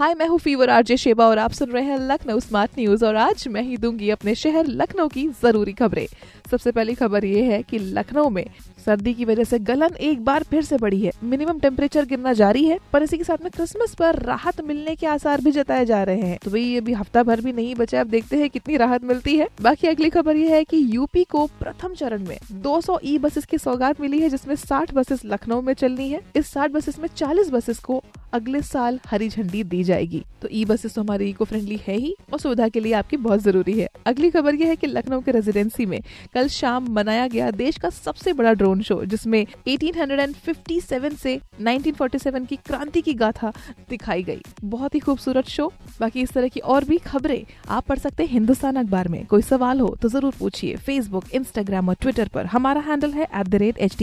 हाय, मैं हूँ fever RJ Sheba और आप सुन रहे हैं लखनऊ स्मार्ट न्यूज़ और आज मैं ही दूँगी अपने शहर लखनऊ की ज़रूरी खबरें। सबसे पहली खबर ये है कि लखनऊ में सर्दी की वजह से गलन एक बार फिर से बढ़ी है। मिनिमम टेम्परेचर गिरना जारी है, पर इसी के साथ में क्रिसमस पर राहत मिलने के आसार भी जताए जा रहे हैं। तो भाई अभी हफ़्ता भर भी नहीं बचा, अब देखते हैं कितनी राहत मिलती है। बाकी अगली खबर ये है कि यूपी को प्रथम चरण में 200 ई बसेस की सौगात मिली है, जिसमें 60 बसेस लखनऊ में चलनी है। इस 60 बसेस में 40 बसेस को अगले साल हरी झंडी दी जाएगी। तो ई बसेस तो हमारी इको फ्रेंडली है ही और सुविधा के लिए आपकी बहुत ज़रूरी है। अगली खबर यह है कि लखनऊ के रेजिडेंसी में कल शाम मनाया गया देश का सबसे बड़ा ड्रोन शो जिसमें 1857 से 1947 की क्रांति की गाथा दिखाई गई। बहुत ही खूबसूरत शो बाकी इस तरह की और भी खबरें आप पढ़ सकते हैं हिंदुस्तान अखबार में। कोई सवाल हो तो ज़रूर पूछिए। फेसबुक इंस्टाग्राम और ट्विटर पर हमारा हैंडल है एट